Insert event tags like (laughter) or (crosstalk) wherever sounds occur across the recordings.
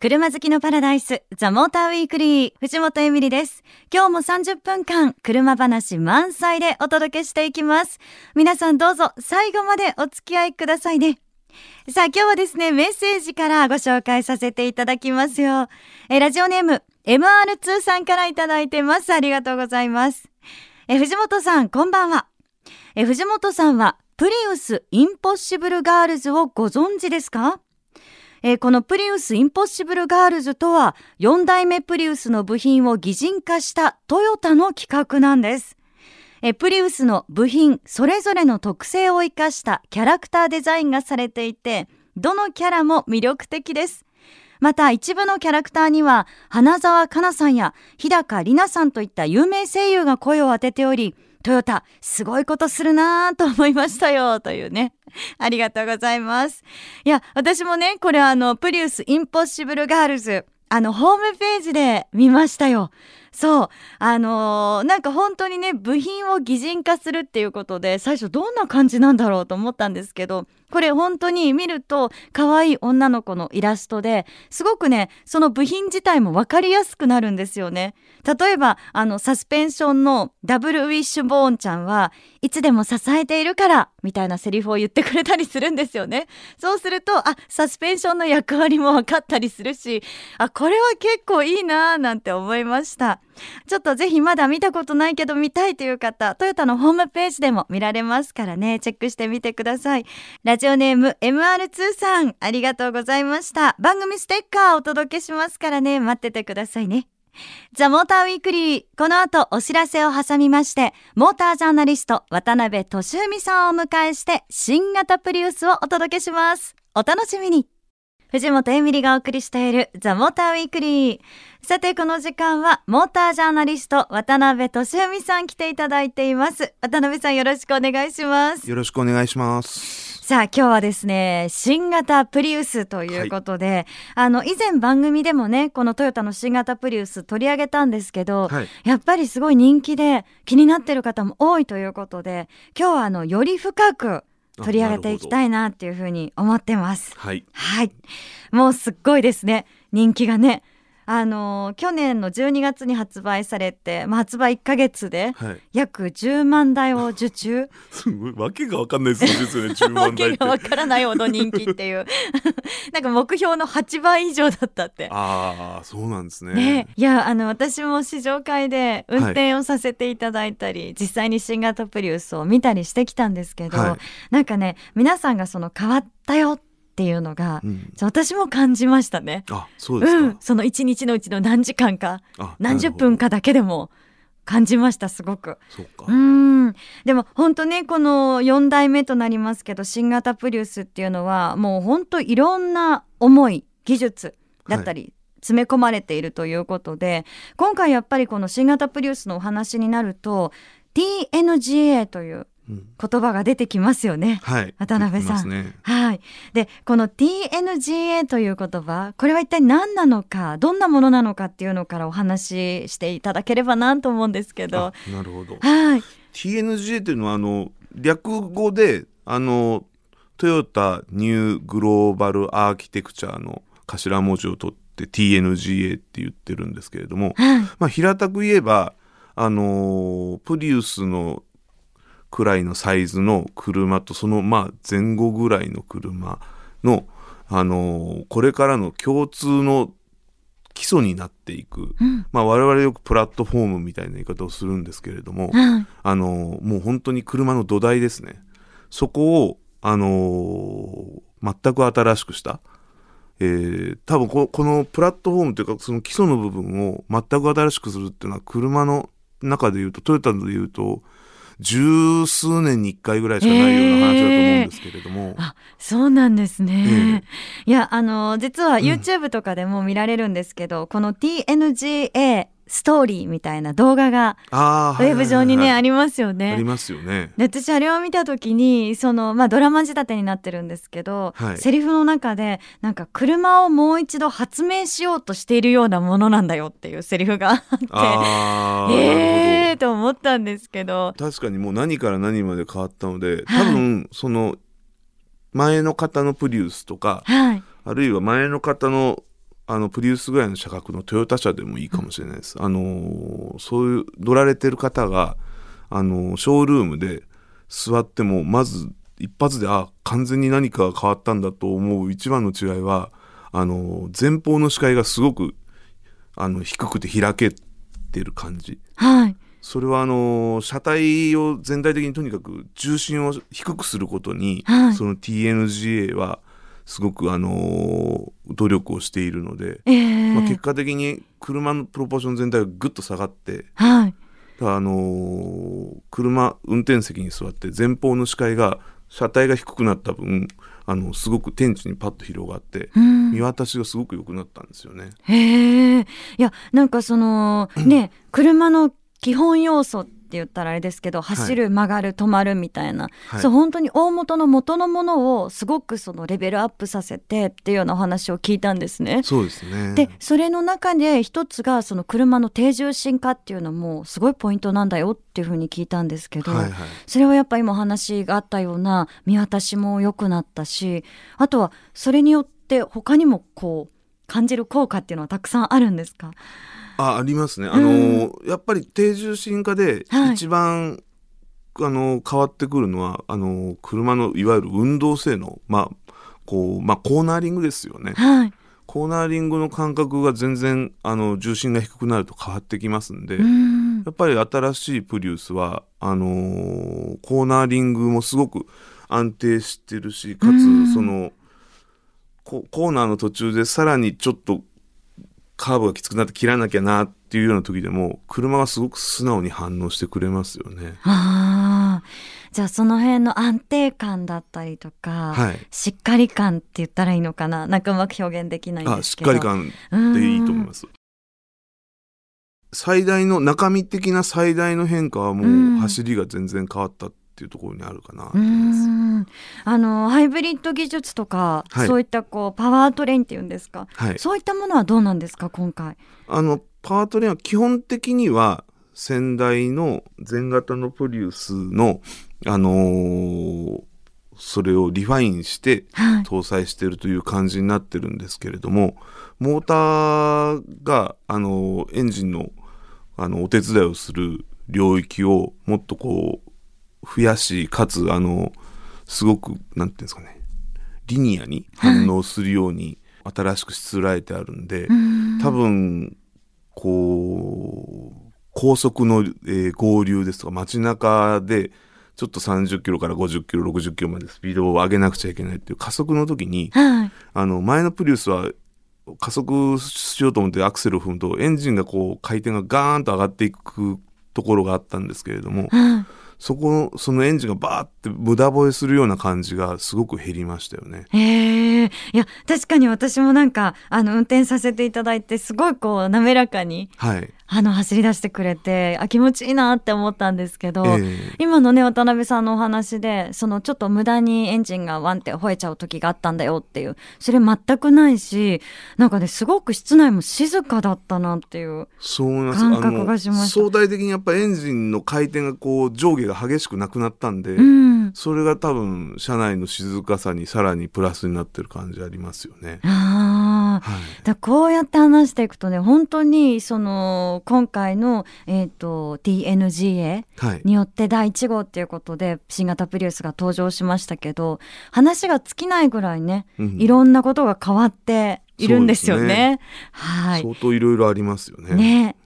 車好きのパラダイス、ザ・モーターウィークリー、藤本エミリです。今日も30分間、車話満載でお届けしていきます。皆さんどうぞ最後までお付き合いくださいね。さあ今日はですね、メッセージからご紹介させていただきますよ。えラジオネーム、MR2 さんからいただいてます。ありがとうございます。え藤本さん、こんばんは。え藤本さんは、プリウス・インポッシブル・ガールズをご存知ですか？えー、このプリウスインポッシブルガールズとは4代目プリウスの部品を擬人化したトヨタの企画なんです。えプリウスの部品それぞれの特性を生かしたキャラクターデザインがされていてどのキャラも魅力的ですまた一部のキャラクターには花澤香菜さんや日高里奈さんといった有名声優が声を当てておりトヨタ、すごいことするなぁと思いましたよ、(laughs) というね。ありがとうございます。いや、私もね、これあの、プリウスインポッシブルガールズ、あの、ホームページで見ましたよ。そう。あのー、なんか本当にね、部品を擬人化するっていうことで、最初どんな感じなんだろうと思ったんですけど、これ本当に見ると可愛い女の子のイラストですごくねその部品自体も分かりやすくなるんですよね。例えばあのサスペンションのダブルウィッシュボーンちゃんはいつでも支えているからみたいなセリフを言ってくれたりするんですよね。そうするとあサスペンションの役割も分かったりするしあこれは結構いいなーなんて思いました。ちょっとぜひまだ見たことないけど見たいという方トヨタのホームページでも見られますからねチェックしてみてくださいラジオネーム MR2 さん、ありがとうございました。番組ステッカーお届けしますからね、待っててくださいね。ザ・モーターウィークリー。この後お知らせを挟みまして、モータージャーナリスト渡辺俊文さんをお迎えして、新型プリウスをお届けします。お楽しみに。藤本エミリがお送りしているザ・モーターウィークリー。さて、この時間は、モータージャーナリスト、渡辺俊文さん来ていただいています。渡辺さんよろしくお願いします。よろしくお願いします。さあ、今日はですね、新型プリウスということで、はい、あの、以前番組でもね、このトヨタの新型プリウス取り上げたんですけど、はい、やっぱりすごい人気で気になってる方も多いということで、今日はあの、より深く、取り上げていきたいなっていうふうに思ってます。はい。はい。もうすっごいですね。人気がね。あの去年の12月に発売されて、まあ、発売1か月で約10万台を受注、(laughs) すごい。わけが分かんないですよね (laughs) 10万台わけが分からないほど人気っていう。(laughs) なんか目標の8倍以上だったって。ああそうなんですね。ね。いやあの私も試乗会で運転をさせていただいたり、はい、実際に新型プリウスを見たりしてきたんですけど、はい、なんかね皆さんがその変わったよってっていうのが、うん、私も感じましたね。あそうですか、うん、その一日のうちの何時間か何十分かだけでも感じましたすごく。うん。でも本当ねこの4代目となりますけど新型プリウスっていうのはもう本当いろんな思い技術だったり、はい。詰め込まれているということで今回やっぱりこの新型プリウスのお話になると TNGA という言葉が出てきますよね、はい、渡辺さん。ね、はい。で、この TNGA という言葉、これは一体何なのか、どんなものなのかっていうのからお話ししていただければなと思うんですけど。なるほど。はい。TNGA というのはあの略語であのトヨタニューグローバルアーキテクチャの頭文字を取って TNGA って言ってるんですけれども、はい、まあ平たく言えばあのプリウスのくらいのサイズの車とそのまあ前後ぐらいの車の、あのこれからの共通の基礎になっていく、うん、まあ、我々よくプラットフォームみたいな言い方をするんですけれども、うん、あのもう本当に車の土台ですね。そこを、あの全く新しくした、えー、多分ここのプラットフォームというかその基礎の部分を全く新しくするっていうのは車の中でいうとトヨタでいうと十数年に一回ぐらいしかないような話だと思うんですけれども。えー、あそうなんですね。えー、いやあの実は YouTube とかでも見られるんですけど、うん、この TNGA ストーリーみたいな動画がウェブ上にね、ありますよね。ありますよね。で私あれを見た時にその、まあ、ドラマ仕立てになってるんですけど、はい、セリフの中でなんか車をもう一度発明しようとしているようなものなんだよっていうセリフがあってあえ (laughs) えー、と思ったんですけど。確かにもう何から何まで変わったので多分、はい、その前の方のプリウスとか、はい、あるいは前の方のあのプリウスぐらいの車格のトヨタ車でもいいかもしれないです。あのそういう乗られてる方があのショールームで座ってもまず一発であ完全に何かが変わったんだと思う一番の違いはあの前方の視界がすごくあの低くて開けてる感じ。はい。それはあの車体を全体的にとにかく重心を低くすることに、はいその TNGA はすごくあの努力をしているので、ええまあ、結果的に車のプロポーション全体がぐっと下がってはい。あのー車運転席に座って前方の視界が車体が低くなった分あのすごく天地にパッと広がってうん見渡しがすごく良くなったんですよね。へえ。いや、なんかその、(clears throat) ね、車の基本要素って言ったらあれですけど、走る、曲がる、止まるみたいな、はいそう、本当に大元の元のものをすごくそのレベルアップさせてっていうようなお話を聞いたんですね。そうですね。で、それの中で一つがその車の低重心化っていうのもすごいポイントなんだよっていうふうに聞いたんですけど、はいはい。それはやっぱ今お話があったような見渡しも良くなったしあとはそれによって他にもこう感じる効果っていうのはたくさんあるんですか？あありますね。あのーやっぱり低重心化ではい一番、あのー変わってくるのはあのー車のいわゆる運動性能まあこうまあコーナーリングですよね。はい。コーナーリングの感覚が全然あの重心が低くなると変わってきますんで、やっぱり新しいプリウスはあのーコーナーリングもすごく安定してるしかうんつそのココーナーの途中でさらにちょっとカーブがきつくなって切らなきゃなっていうような時でも車がすごく素直に反応してくれますよね。ああじゃあその辺の安定感だったりとか、はい。しっかり感って言ったらいいのかな？なんかうまく表現できないんあしっですけどかり感でいいと思います。最大の中身的な最大の変化はもう走りが全然変わったっていうところにあるかなとうー思います。んあのハイブリッド技術とか、はいそういったこうパワートレインっていうんですか、はい。そういったものはどうなんですか今回？あのパワートレインは基本的には先代の前型のプリウスのあのーそれをリファインしてはい。搭載しているという感じになってるんですけれどもモーターがあのエンジンのあのお手伝いをする領域をもっとこう増やしかつあのすごくなんていうんですかねリニアに反応するように新しくしつらえてあるんで、うーん多分こう高速の、えー合流ですとか街中でちょっと30キロから50キロ60キロまでスピードを上げなくちゃいけないっていう加速の時にはい。あの前のプリウスは加速しようと思ってアクセルを踏むとエンジンがこう回転がガーンと上がっていくところがあったんですけれどもはい。そこそのエンジンがバーって無駄吠えするような感じがすごく減りましたよね。へえ。いや、確かに私もなんか、あの、運転させていただいて、すごいこう、滑らかに、はい、あの、走り出してくれて、あ、気持ちいいなって思ったんですけど、ええ今のね、渡辺さんのお話で、その、ちょっと無駄にエンジンがワンって吠えちゃう時があったんだよっていう、それ全くないし、なんかね、すごく室内も静かだったなっていう。感覚がしました相対的にやっぱエンジンの回転がこう上下が激しくなくなったんで、うん。それが多分車内の静かさにさらにプラスになってる感じありますよね。ああ。はい、だこうやって話していくとね本当にその今回の、えー、と TNGA はい、によって第1号っていうことで新型プリウスが登場しましたけど話が尽きないぐらいね、うん。いろんなことが変わっているんですよね。はい。相当いろいろありますよね。ね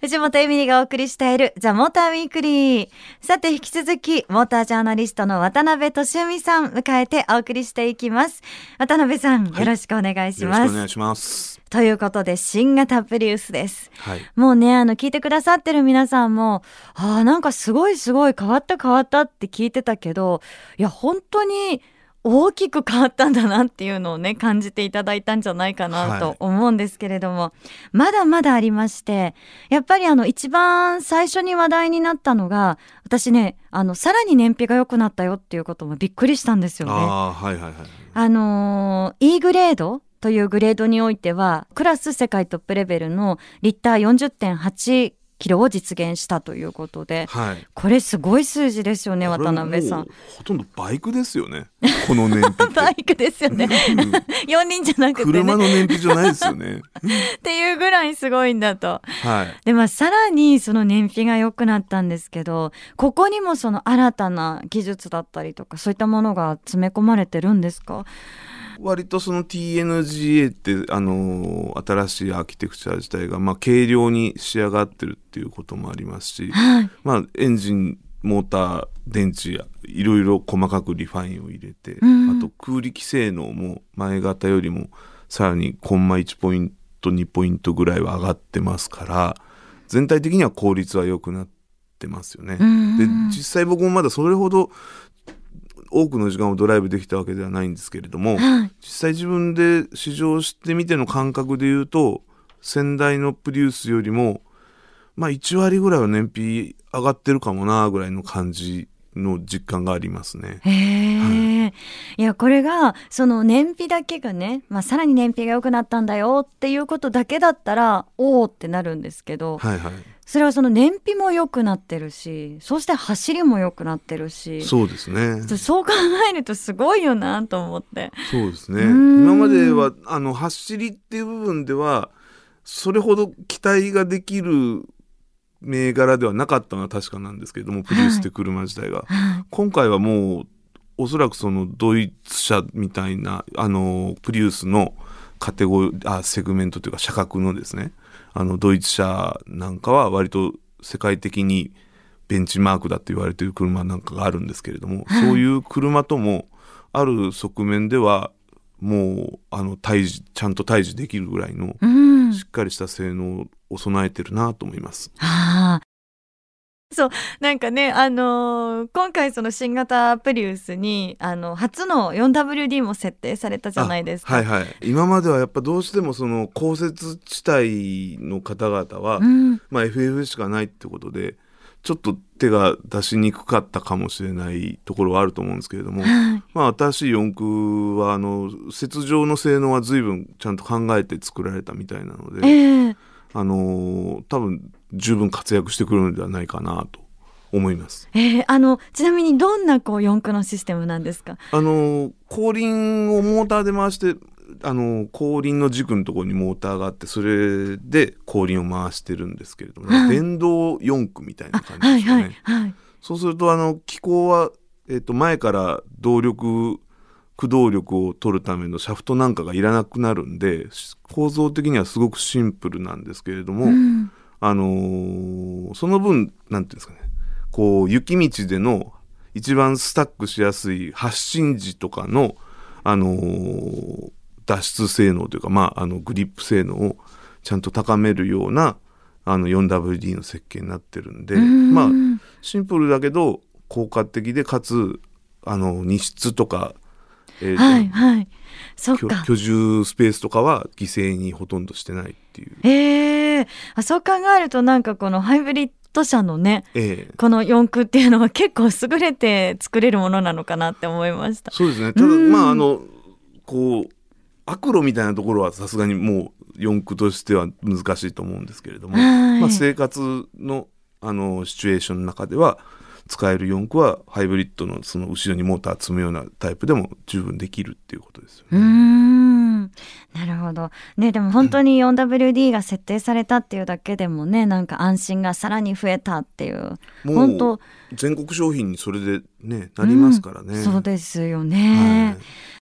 藤本エミリがお送りしているザ・モーターウィークリー。さて、引き続き、モータージャーナリストの渡辺俊美さん迎えてお送りしていきます。渡辺さん、はいよろしくお願いしよろます。しくお願いします。ということで、新型プリウスです。はい、もうね、あの、聞いてくださってる皆さんも、ああ、なんかすごいすごい変わった変わったって聞いてたけど、いや、本当に大きく変わったんだなっていうのをね、感じていただいたんじゃないかなはいと思うんですけれども、まだまだありまして、やっぱりあの、一番最初に話題になったのが、私ね、あの、さらに燃費が良くなったよっていうこともびっくりしたんですよね。ああはいはいはい。あのー E グレードというグレードにおいてはクラス世界トップレベルのリッター40.8キロを実現したということで、はい。これすごい数字ですよね、渡辺さん。ほとんどバイクですよね。この燃費。(laughs) バイクですよね。4人じゃなくて車ね。の燃費じゃないですよね。っていうぐらいすごいんだと。はい。で、まあ、さらにその燃費が良くなったんですけど、ここにもその新たな技術だったりとか、そういったものが詰め込まれてるんですか？割とその TNGA って、あのー新しいアーキテクチャ自体が、まあ、軽量に仕上がってるっていうこともありますし、はい。まあ、エンジン、モーター、電池や、いろいろ細かくリファインを入れて、うんあと空力性能も前型よりもさらにコンマ1ポイント、2ポイントぐらいは上がってますから、全体的には効率は良くなってますよね。うんで、実際僕もまだそれほど多くの時間をドライブできたわけではないんですけれども、はい。実際自分で試乗してみての感覚で言うと先代のプリウスよりもまあ1割ぐらいは燃費上がってるかもなぐらいの感じの実感がありますね。へえ、い、やこれがその燃費だけがね、まあ、さらに燃費が良くなったんだよっていうことだけだったらおおってなるんですけど、はいはい。それはその燃費も良くなってるしそして走りも良くなってるしそうですね。そう考えるとすごいよなと思って。そうですね。うん今まではあの走りっていう部分ではそれほど期待ができる銘柄ではなかったのは確かなんですけれども、プリウスって車自体が。はい今回はもうおそらくそのドイツ車みたいなあのプリウスのカテゴリーあセグメントというか車格のですねあのドイツ車なんかは割と世界的にベンチマークだと言われている車なんかがあるんですけれども、はいそういう車ともある側面ではもうあの対峙ちゃんと対峙できるぐらいのうん、しっかりした性能を備えてるなと思います。ああ。(laughs) そう、なんかね、あのー今回その新型プリウスに、あの、初の 4WD も設定されたじゃないですか。あはいはい。今まではやっぱどうしてもその降雪地帯の方々は、うん。まあ FF しかないってことで、ちょっと手が出しにくかったかもしれないところはあると思うんですけれども、はい。まあ新しい四駆はあの雪上の性能は随分ちゃんと考えて作られたみたいなので、ええあのー多分十分活躍してくるのではないかなと思います。ええあの、ちなみにどんなこう四駆のシステムなんですか？あの後輪をモーターで回してあの後輪の軸のところにモーターがあってそれで後輪を回してるんですけれども、はい電動四駆みたいなあ、感じはいですかね。はいはい。そうするとあの機構は、えっと前から動力駆動力を取るためのシャフトなんかがいらなくなるんで構造的にはすごくシンプルなんですけれども、うん。あのーその分なんていうんですかね。こう雪道での一番スタックしやすい発進時とかの、あのー脱出性能というか、まあ、あのグリップ性能をちゃんと高めるようなあの 4WD の設計になってるんで、うん。まあシンプルだけど効果的でかつあの荷室とか、えーはいはい。居住スペースとかは犠牲にほとんどしてないっていう。ええあそう考えるとなんかこのハイブリッド車のね、ええ。この四駆っていうのは結構優れて作れるものなのかなって思いました。そうですね。ただうん。まああのこう悪路みたいなところはさすがにもう四駆としては難しいと思うんですけれども、はい。まあ、生活のあのシチュエーションの中では使える四駆はハイブリッドのその後ろにモーター積むようなタイプでも十分できるっていうことですよね。ん。なるほど。ね、でも本当に 4WD が設定されたっていうだけでもね、なんか安心がさらに増えたっていう。もう本当全国商品にそれでねなりますからね。うんそうですよね。はい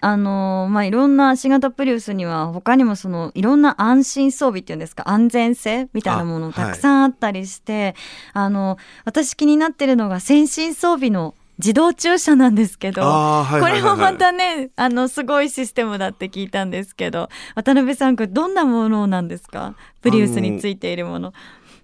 あのまあいろんな新型プリウスには他にもそのいろんな安心装備っていうんですか安全性みたいなものあたくさんあったりしてあ,、の私気になってるのが先進装備の自動駐車なんですけど。あーはいこはいはいはいれもまたね、あの、すごいシステムだって聞いたんですけど、渡辺さん、これどんなものなんですか？プリウスについているもの。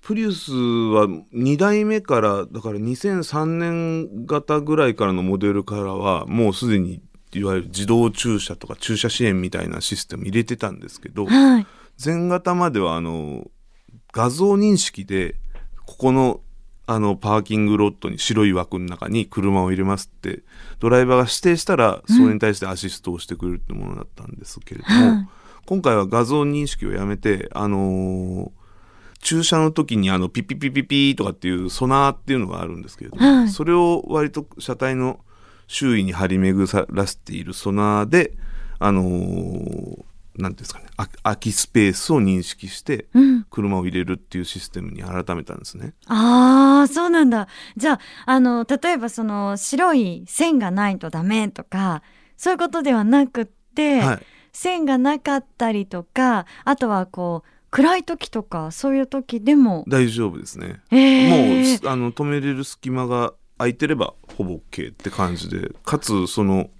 プリウスは2代目からだから2003年型ぐらいからのモデルからはもうすでにいわゆる自動駐車とか駐車支援みたいなシステム入れてたんですけどはい。前型まではあの画像認識でここのあのパーキングロットに白い枠の中に車を入れますってドライバーが指定したらそれに対してアシストをしてくれるってものだったんですけれども、はい。今回は画像認識をやめて、あのー駐車の時にあのピピピピピとかっていうソナーっていうのがあるんですけれども、はい。それを割と車体の周囲に張り巡らせているソナーで、あのーなんですかね、あ空きスペースを認識して、うん。車を入れるっていうシステムに改めたんですね。ああ、そうなんだ。じゃあ、あの、例えばその白い線がないとダメとか、そういうことではなくって、はい。線がなかったりとか、あとはこう、暗い時とか、そういう時でも、大丈夫ですね。えもうあの止めれる隙間が空いてればほぼ OK って感じでかつその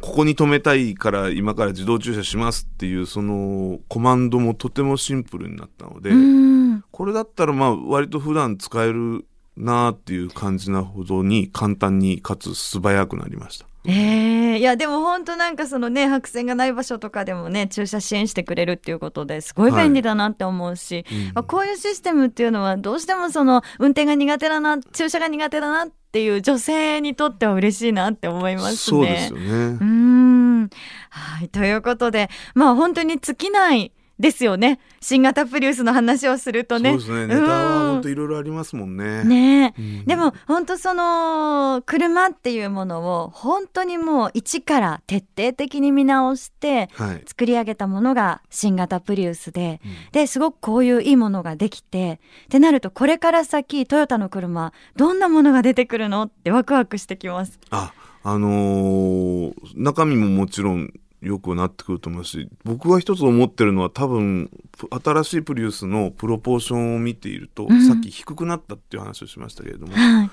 ここに止めたいから今から自動駐車しますっていうそのコマンドもとてもシンプルになったので、うん。これだったらまあ割と普段使えるなっていう感じなほどに簡単にかつ素早くなりました。ええいやでも本当なんかそのね白線がない場所とかでもね駐車支援してくれるっていうことですごい便利だなって思うし、うんまあこういうシステムっていうのはどうしてもその運転が苦手だな駐車が苦手だなっていう女性にとっては嬉しいなって思いますね。そうですよねう。ーんはいということでまあ本当に尽きないですよね新型プリウスの話をするとね。そうですね。ネタはうん本当いろいろありますもんね。ねえうんでも本当その車っていうものを本当にもう一から徹底的に見直してはい。作り上げたものが新型プリウスで、うんですごくこういういいものができてってなるとこれから先トヨタの車どんなものが出てくるのってワクワクしてきます。あ、あのー中身ももちろん良くなってくると思うし、僕が一つ思ってるのは多分、プ新しいプリウスのプロポーションを見ていると、うんさっき低くなったっていう話をしましたけれども、はい、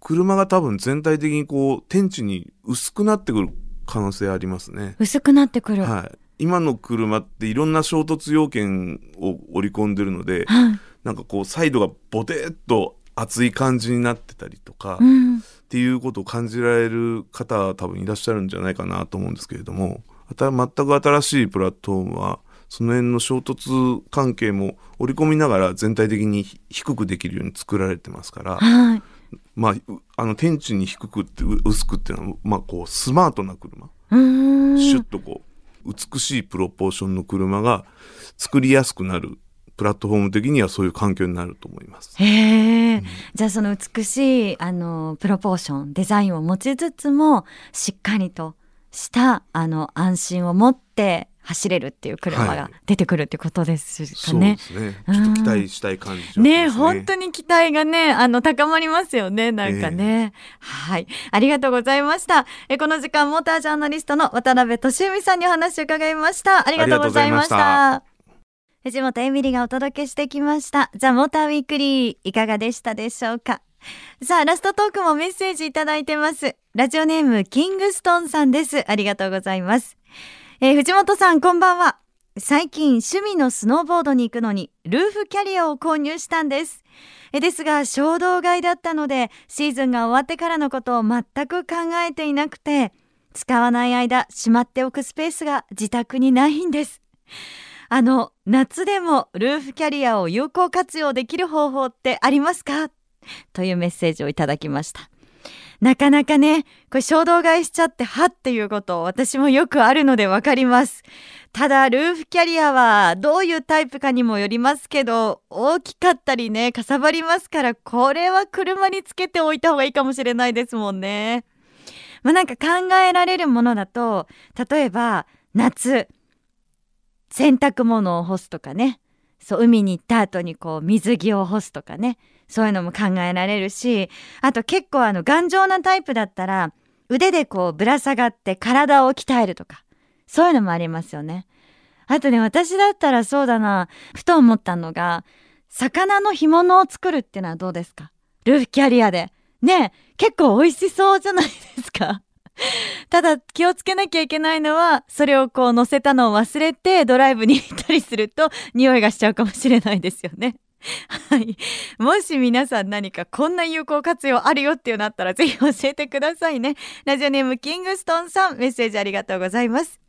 車が多分全体的にこう、天地に薄くなってくる可能性ありますね。薄くなってくる。はいはい。今の車っていろんな衝突要件を織り込んでるので、なんかこう、サイドがボテーっと熱い感じになってたりとか、うんっていうことを感じられる方は多分いらっしゃるんじゃないかなと思うんですけれども全く新しいプラットフォームはその辺の衝突関係も織り込みながら全体的に低くできるように作られてますから、はい。まあ、うあの天地に低くってう薄くっていうのは、まあ、こうスマートな車、シュッとこう美しいプロポーションの車が作りやすくなるプラットフォーム的にはそういう環境になると思います。へえ、じゃあその美しいあのプロポーションデザインを持ちつつもしっかりとしたあの安心を持って走れるっていう車がはい。出てくるってことですかそうねで。すね。うんちょっと期待したい感じがしますね。本当に期待がねあの高まりますよねなんかね、はい。ありがとうございました。えこの時間モータージャーナリストの渡辺俊美さんにお話を伺いました。ありがとうございました。藤本エミリがお届けしてきました。ザ・モーターウィークリーいかがでしたでしょうか。さあラストトークもメッセージいただいてますラジオネームキングストンさんです。ありがとうございます。えー藤本さんこんばんは。最近趣味のスノーボードに行くのにルーフキャリアを購入したんです。えですが衝動買いだったのでシーズンが終わってからのことを全く考えていなくて使わない間しまっておくスペースが自宅にないんです。あの夏でもルーフキャリアを有効活用できる方法ってありますか？というメッセージをいただきました。なかなかねこれ衝動買いしちゃってはっていうこと私もよくあるのでわかります。ただルーフキャリアはどういうタイプかにもよりますけど大きかったりねかさばりますからこれは車につけておいた方がいいかもしれないですもんね。まあなんか考えられるものだと例えば夏。洗濯物を干すとかね。そう海に行った後にこう水着を干すとかね。そういうのも考えられるしあと結構あの頑丈なタイプだったら腕でこうぶら下がって体を鍛えるとかそういうのもありますよね。あとね私だったらそうだなふと思ったのが魚の干物を作るってのはどうですか？ルーフキャリアで。ね結構美味しそうじゃないですか (laughs) ただ気をつけなきゃいけないのはそれをこう乗せたのを忘れてドライブに行ったりすると匂いがしちゃうかもしれないですよね。はい。もし皆さん何かこんな有効活用あるよっていうのあったらぜひ教えてくださいね。ラジオネームキングストンさんメッセージありがとうございます。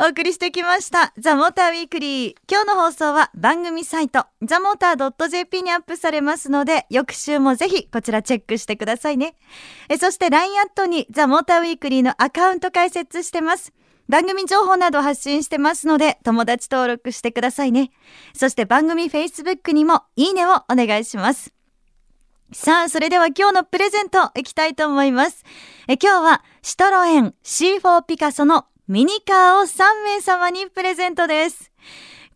お送りしてきましたザ・モーターウィークリー今日の放送は番組サイトザ・モーター .jp にアップされますので翌週もぜひこちらチェックしてくださいねえそして LINE アットにザ・モーターウィークリーのアカウント開設してます番組情報など発信してますので、友達登録してくださいね。そして番組 Facebook にもいいねをお願いします。さあ、それでは今日のプレゼントいきたいと思います。え今日はシトロエン C4 ピカソのミニカーを3名様にプレゼントです。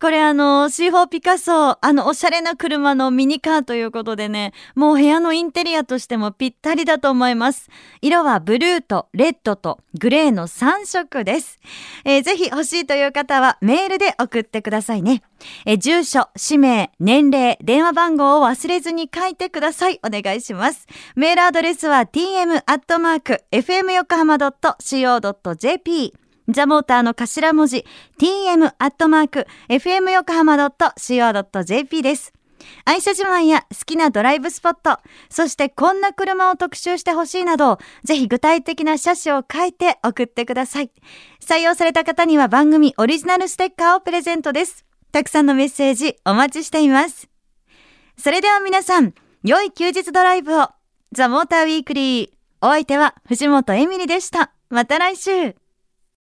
これあの C4 ピカソ、あのおしゃれな車のミニカーということでね、もう部屋のインテリアとしてもぴったりだと思います。色はブルーとレッドとグレーの3色です。えー、ぜひ欲しいという方はメールで送ってくださいね。えー、住所、氏名、年齢、電話番号を忘れずに書いてください。お願いします。メールアドレスは tm.fmyokohama.co.jp ザモーターの頭文字 tm アットマーク fm 横浜 .co.jp です。愛車自慢や好きなドライブスポット、そしてこんな車を特集してほしいなど、ぜひ具体的な車種を書いて送ってください。採用された方には番組オリジナルステッカーをプレゼントです。たくさんのメッセージお待ちしています。それでは皆さん、良い休日ドライブを。ザ・モーターウィークリー。お相手は藤本エミリでした。また来週。